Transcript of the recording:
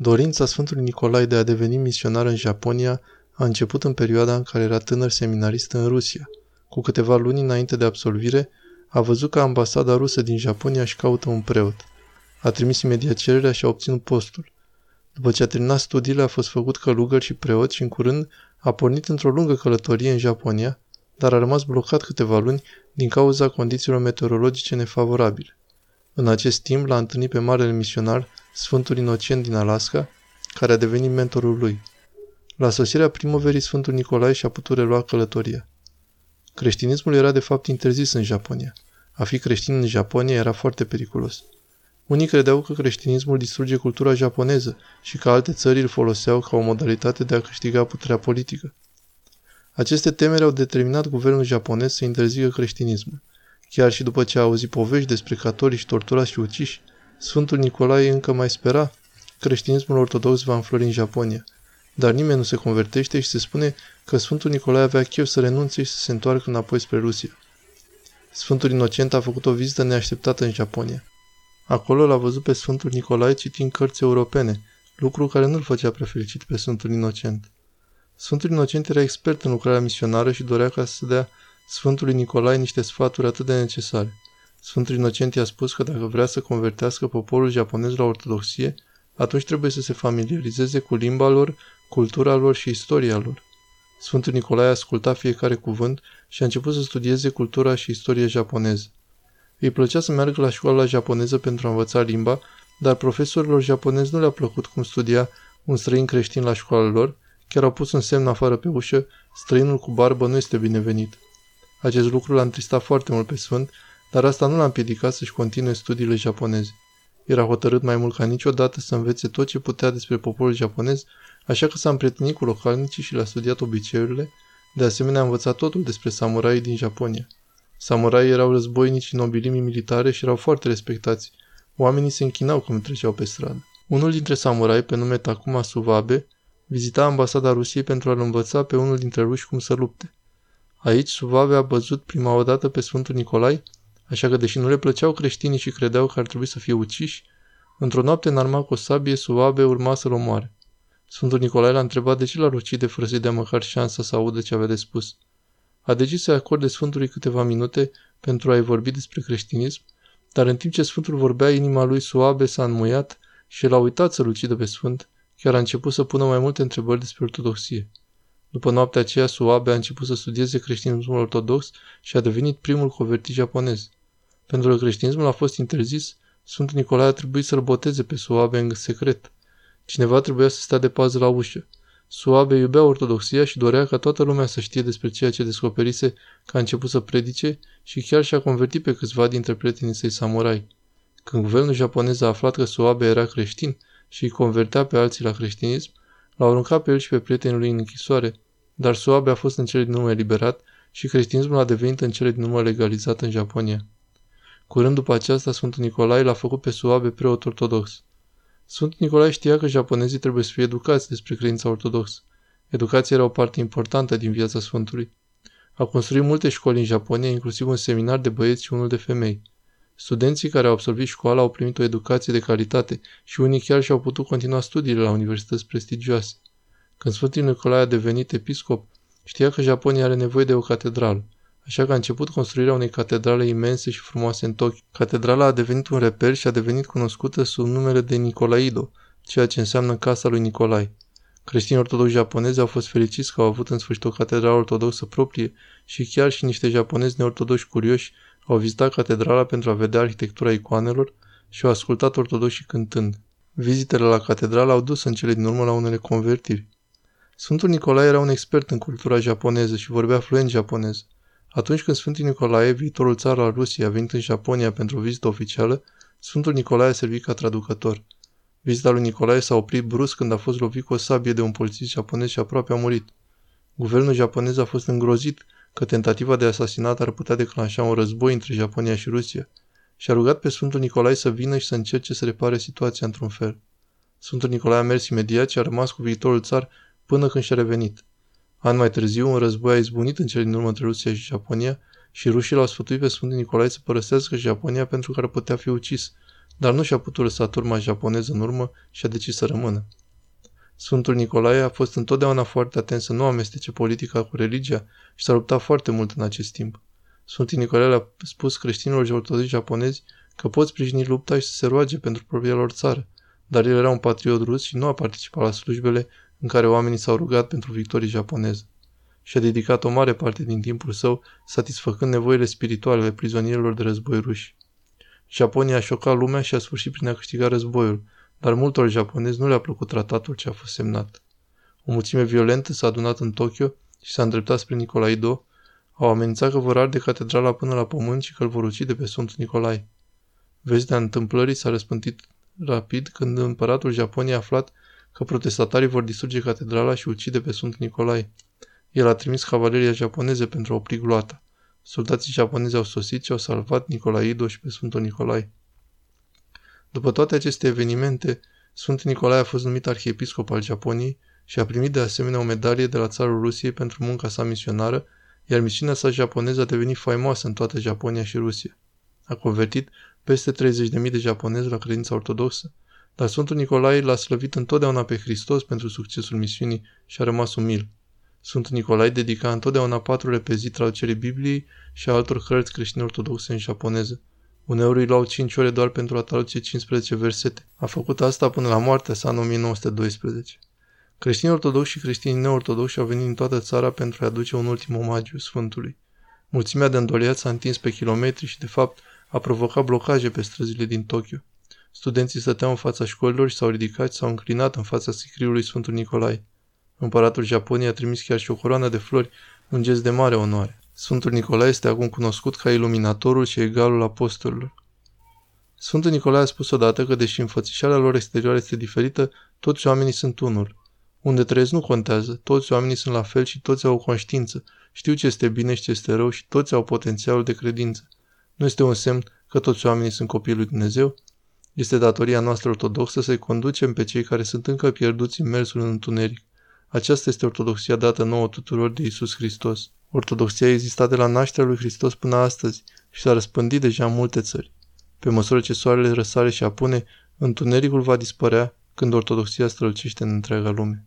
Dorința Sfântului Nicolae de a deveni misionar în Japonia a început în perioada în care era tânăr seminarist în Rusia. Cu câteva luni înainte de absolvire, a văzut că ambasada rusă din Japonia își caută un preot. A trimis imediat cererea și a obținut postul. După ce a terminat studiile, a fost făcut călugăr și preot și în curând a pornit într-o lungă călătorie în Japonia, dar a rămas blocat câteva luni din cauza condițiilor meteorologice nefavorabile. În acest timp l-a întâlnit pe marele misionar, Sfântul Inocent din Alaska, care a devenit mentorul lui. La sosirea primăverii, Sfântul Nicolae și-a putut relua călătoria. Creștinismul era de fapt interzis în Japonia. A fi creștin în Japonia era foarte periculos. Unii credeau că creștinismul distruge cultura japoneză și că alte țări îl foloseau ca o modalitate de a câștiga puterea politică. Aceste temeri au determinat guvernul japonez să interzică creștinismul. Chiar și după ce a auzit povești despre catolici torturați și uciși, Sfântul Nicolae încă mai spera creștinismul ortodox va înflori în Japonia. Dar nimeni nu se convertește și se spune că Sfântul Nicolae avea chef să renunțe și să se întoarcă înapoi spre Rusia. Sfântul Inocent a făcut o vizită neașteptată în Japonia. Acolo l-a văzut pe Sfântul Nicolae citind cărți europene, lucru care nu-l făcea prea fericit pe Sfântul Inocent. Sfântul Inocent era expert în lucrarea misionară și dorea ca să dea Sfântului Nicolae niște sfaturi atât de necesare. Sfântul Inocent i-a spus că dacă vrea să convertească poporul japonez la ortodoxie, atunci trebuie să se familiarizeze cu limba lor, cultura lor și istoria lor. Sfântul Nicolae a ascultat fiecare cuvânt și a început să studieze cultura și istoria japoneză. Îi plăcea să meargă la școala japoneză pentru a învăța limba, dar profesorilor japonezi nu le-a plăcut cum studia un străin creștin la școala lor, chiar au pus un semn afară pe ușă, străinul cu barbă nu este binevenit. Acest lucru l-a întristat foarte mult pe Sfânt, dar asta nu l-a împiedicat să-și continue studiile japoneze. Era hotărât mai mult ca niciodată să învețe tot ce putea despre poporul japonez, așa că s-a împrietenit cu localnicii și le-a studiat obiceiurile, de asemenea a învățat totul despre samuraii din Japonia. Samuraii erau războinici și nobilimii militare și erau foarte respectați. Oamenii se închinau când treceau pe stradă. Unul dintre samurai, pe nume Takuma Suvabe, vizita ambasada Rusiei pentru a-l învăța pe unul dintre ruși cum să lupte. Aici Suvabe a văzut prima oată pe Sfântul Nicolai, așa că deși nu le plăceau creștinii și credeau că ar trebui să fie uciși, într-o noapte înarmat cu o sabie, Suvabe urma să-l omoare. Sfântul Nicolae l-a întrebat de ce l-ar ucide fără să-i dea măcar șansa să audă ce avea de spus. A decis să acorde Sfântului câteva minute pentru a-i vorbi despre creștinism, dar în timp ce Sfântul vorbea, inima lui Suabe s-a înmuiat și el a uitat să-l ucidă pe Sfânt, chiar a început să pună mai multe întrebări despre ortodoxie. După noaptea aceea, Suabe a început să studieze creștinismul ortodox și a devenit primul convertit japonez. Pentru că creștinismul a fost interzis, Sfântul Nicolae a trebuit să-l boteze pe Suabe în secret. Cineva trebuia să stea de pază la ușă. Suabe iubea ortodoxia și dorea ca toată lumea să știe despre ceea ce descoperise că a început să predice și chiar și-a convertit pe câțiva dintre prietenii săi samurai. Când guvernul japonez a aflat că Suabe era creștin și îi convertea pe alții la creștinism, l-au aruncat pe el și pe prietenii lui în închisoare, dar Suabe a fost în cele din urmă eliberat și creștinismul a devenit în cele din urmă legalizat în Japonia. Curând după aceasta, Sfântul Nicolae l-a făcut pe Suabe preot ortodox. Sfântul Nicolae știa că japonezii trebuie să fie educați despre credința ortodoxă. Educația era o parte importantă din viața Sfântului. A construit multe școli în Japonia, inclusiv un seminar de băieți și unul de femei. Studenții care au absolvit școala au primit o educație de calitate și unii chiar și-au putut continua studiile la universități prestigioase. Când Sfântul Nicolae a devenit episcop, știa că Japonia are nevoie de o catedrală, așa că a început construirea unei catedrale imense și frumoase în Tokyo. Catedrala a devenit un reper și a devenit cunoscută sub numele de Nicolaido, ceea ce înseamnă Casa lui Nicolai. Creștinii ortodoxi japonezi au fost fericiți că au avut în sfârșit o catedrală ortodoxă proprie și chiar și niște japonezi neortodoxi curioși au vizitat catedrala pentru a vedea arhitectura icoanelor și au ascultat ortodoxii cântând. Vizitele la catedrală au dus în cele din urmă la unele convertiri. Sfântul Nicolae era un expert în cultura japoneză și vorbea fluent japonez. Atunci când Sfântul Nicolae, viitorul țar al Rusiei, a venit în Japonia pentru o vizită oficială, Sfântul Nicolae a servit ca traducător. Vizita lui Nicolae s-a oprit brusc când a fost lovit cu o sabie de un polițist japonez și aproape a murit. Guvernul japonez a fost îngrozit că tentativa de asasinat ar putea declanșa un război între Japonia și Rusia și a rugat pe Sfântul Nicolae să vină și să încerce să repare situația într-un fel. Sfântul Nicolae a mers imediat și a rămas cu viitorul țar până când și-a revenit. An mai târziu, un război a izbunit în cele din urmă între Rusia și Japonia și rușii l-au sfătuit pe Sfântul Nicolae să părăsească Japonia pentru că ar putea fi ucis, dar nu și-a putut lăsa turma japoneză în urmă și a decis să rămână. Sfântul Nicolae a fost întotdeauna foarte atent să nu amestece politica cu religia și s-a luptat foarte mult în acest timp. Sfântul Nicolae a spus creștinilor și ortodoxi japonezi că pot sprijini lupta și să se roage pentru propria lor țară, dar el era un patriot rus și nu a participat la slujbele în care oamenii s-au rugat pentru victorii japoneze. Și a dedicat o mare parte din timpul său satisfăcând nevoile spirituale ale prizonierilor de război ruși. Japonia a șocat lumea și a sfârșit prin a câștiga războiul, dar multor japonezi nu le-a plăcut tratatul ce a fost semnat. O mulțime violentă s-a adunat în Tokyo și s-a îndreptat spre Nicolae II, au amenințat că vor arde catedrala până la pământ și că îl vor ucide pe Sfântul Nicolae. Vestea întâmplării s-a răspântit rapid când împăratul Japoniei a aflat că protestatarii vor distruge catedrala și ucide pe Sfântul Nicolae. El a trimis cavaleria japoneze pentru a opri gloata. Soldații japonezi au sosit și au salvat Idoș și pe Sfântul Nicolae. După toate aceste evenimente, Sfântul Nicolae a fost numit arhiepiscop al Japoniei și a primit de asemenea o medalie de la țarul Rusiei pentru munca sa misionară, iar misiunea sa japoneză a devenit faimoasă în toată Japonia și Rusia. A convertit peste 30.000 de japonezi la credința ortodoxă, dar Sfântul Nicolae l-a slăvit întotdeauna pe Hristos pentru succesul misiunii și a rămas umil. Sfântul Nicolae dedica întotdeauna patru ore pe zi traducerii Bibliei și a altor cărți creștine ortodoxe în japoneză. Uneori îi luau 5 ore doar pentru a traduce 15 versete. A făcut asta până la moartea sa în 1912. Creștinii ortodoxi și creștinii neortodoxi au venit în toată țara pentru a aduce un ultim omagiu Sfântului. Mulțimea de îndoliați s-a întins pe kilometri și, de fapt, a provocat blocaje pe străzile din Tokyo. Studenții stăteau în fața școlilor și s-au ridicat și s-au înclinat în fața scriului Sfântul Nicolae. Împăratul Japoniei a trimis chiar și o coroană de flori, un gest de mare onoare. Sfântul Nicolae este acum cunoscut ca iluminatorul și egalul apostolilor. Sfântul Nicolae a spus odată că, deși înfățișarea lor exterioară este diferită, toți oamenii sunt unul. Unde trăiesc nu contează, toți oamenii sunt la fel și toți au o conștiință, știu ce este bine și ce este rău și toți au potențialul de credință. Nu este un semn că toți oamenii sunt copiii lui Dumnezeu? Este datoria noastră ortodoxă să-i conducem pe cei care sunt încă pierduți în mersul în întuneric. Aceasta este ortodoxia dată nouă tuturor de Isus Hristos. Ortodoxia a existat de la nașterea lui Hristos până astăzi și s-a răspândit deja în multe țări. Pe măsură ce soarele răsare și apune, întunericul va dispărea când ortodoxia strălucește în întreaga lume.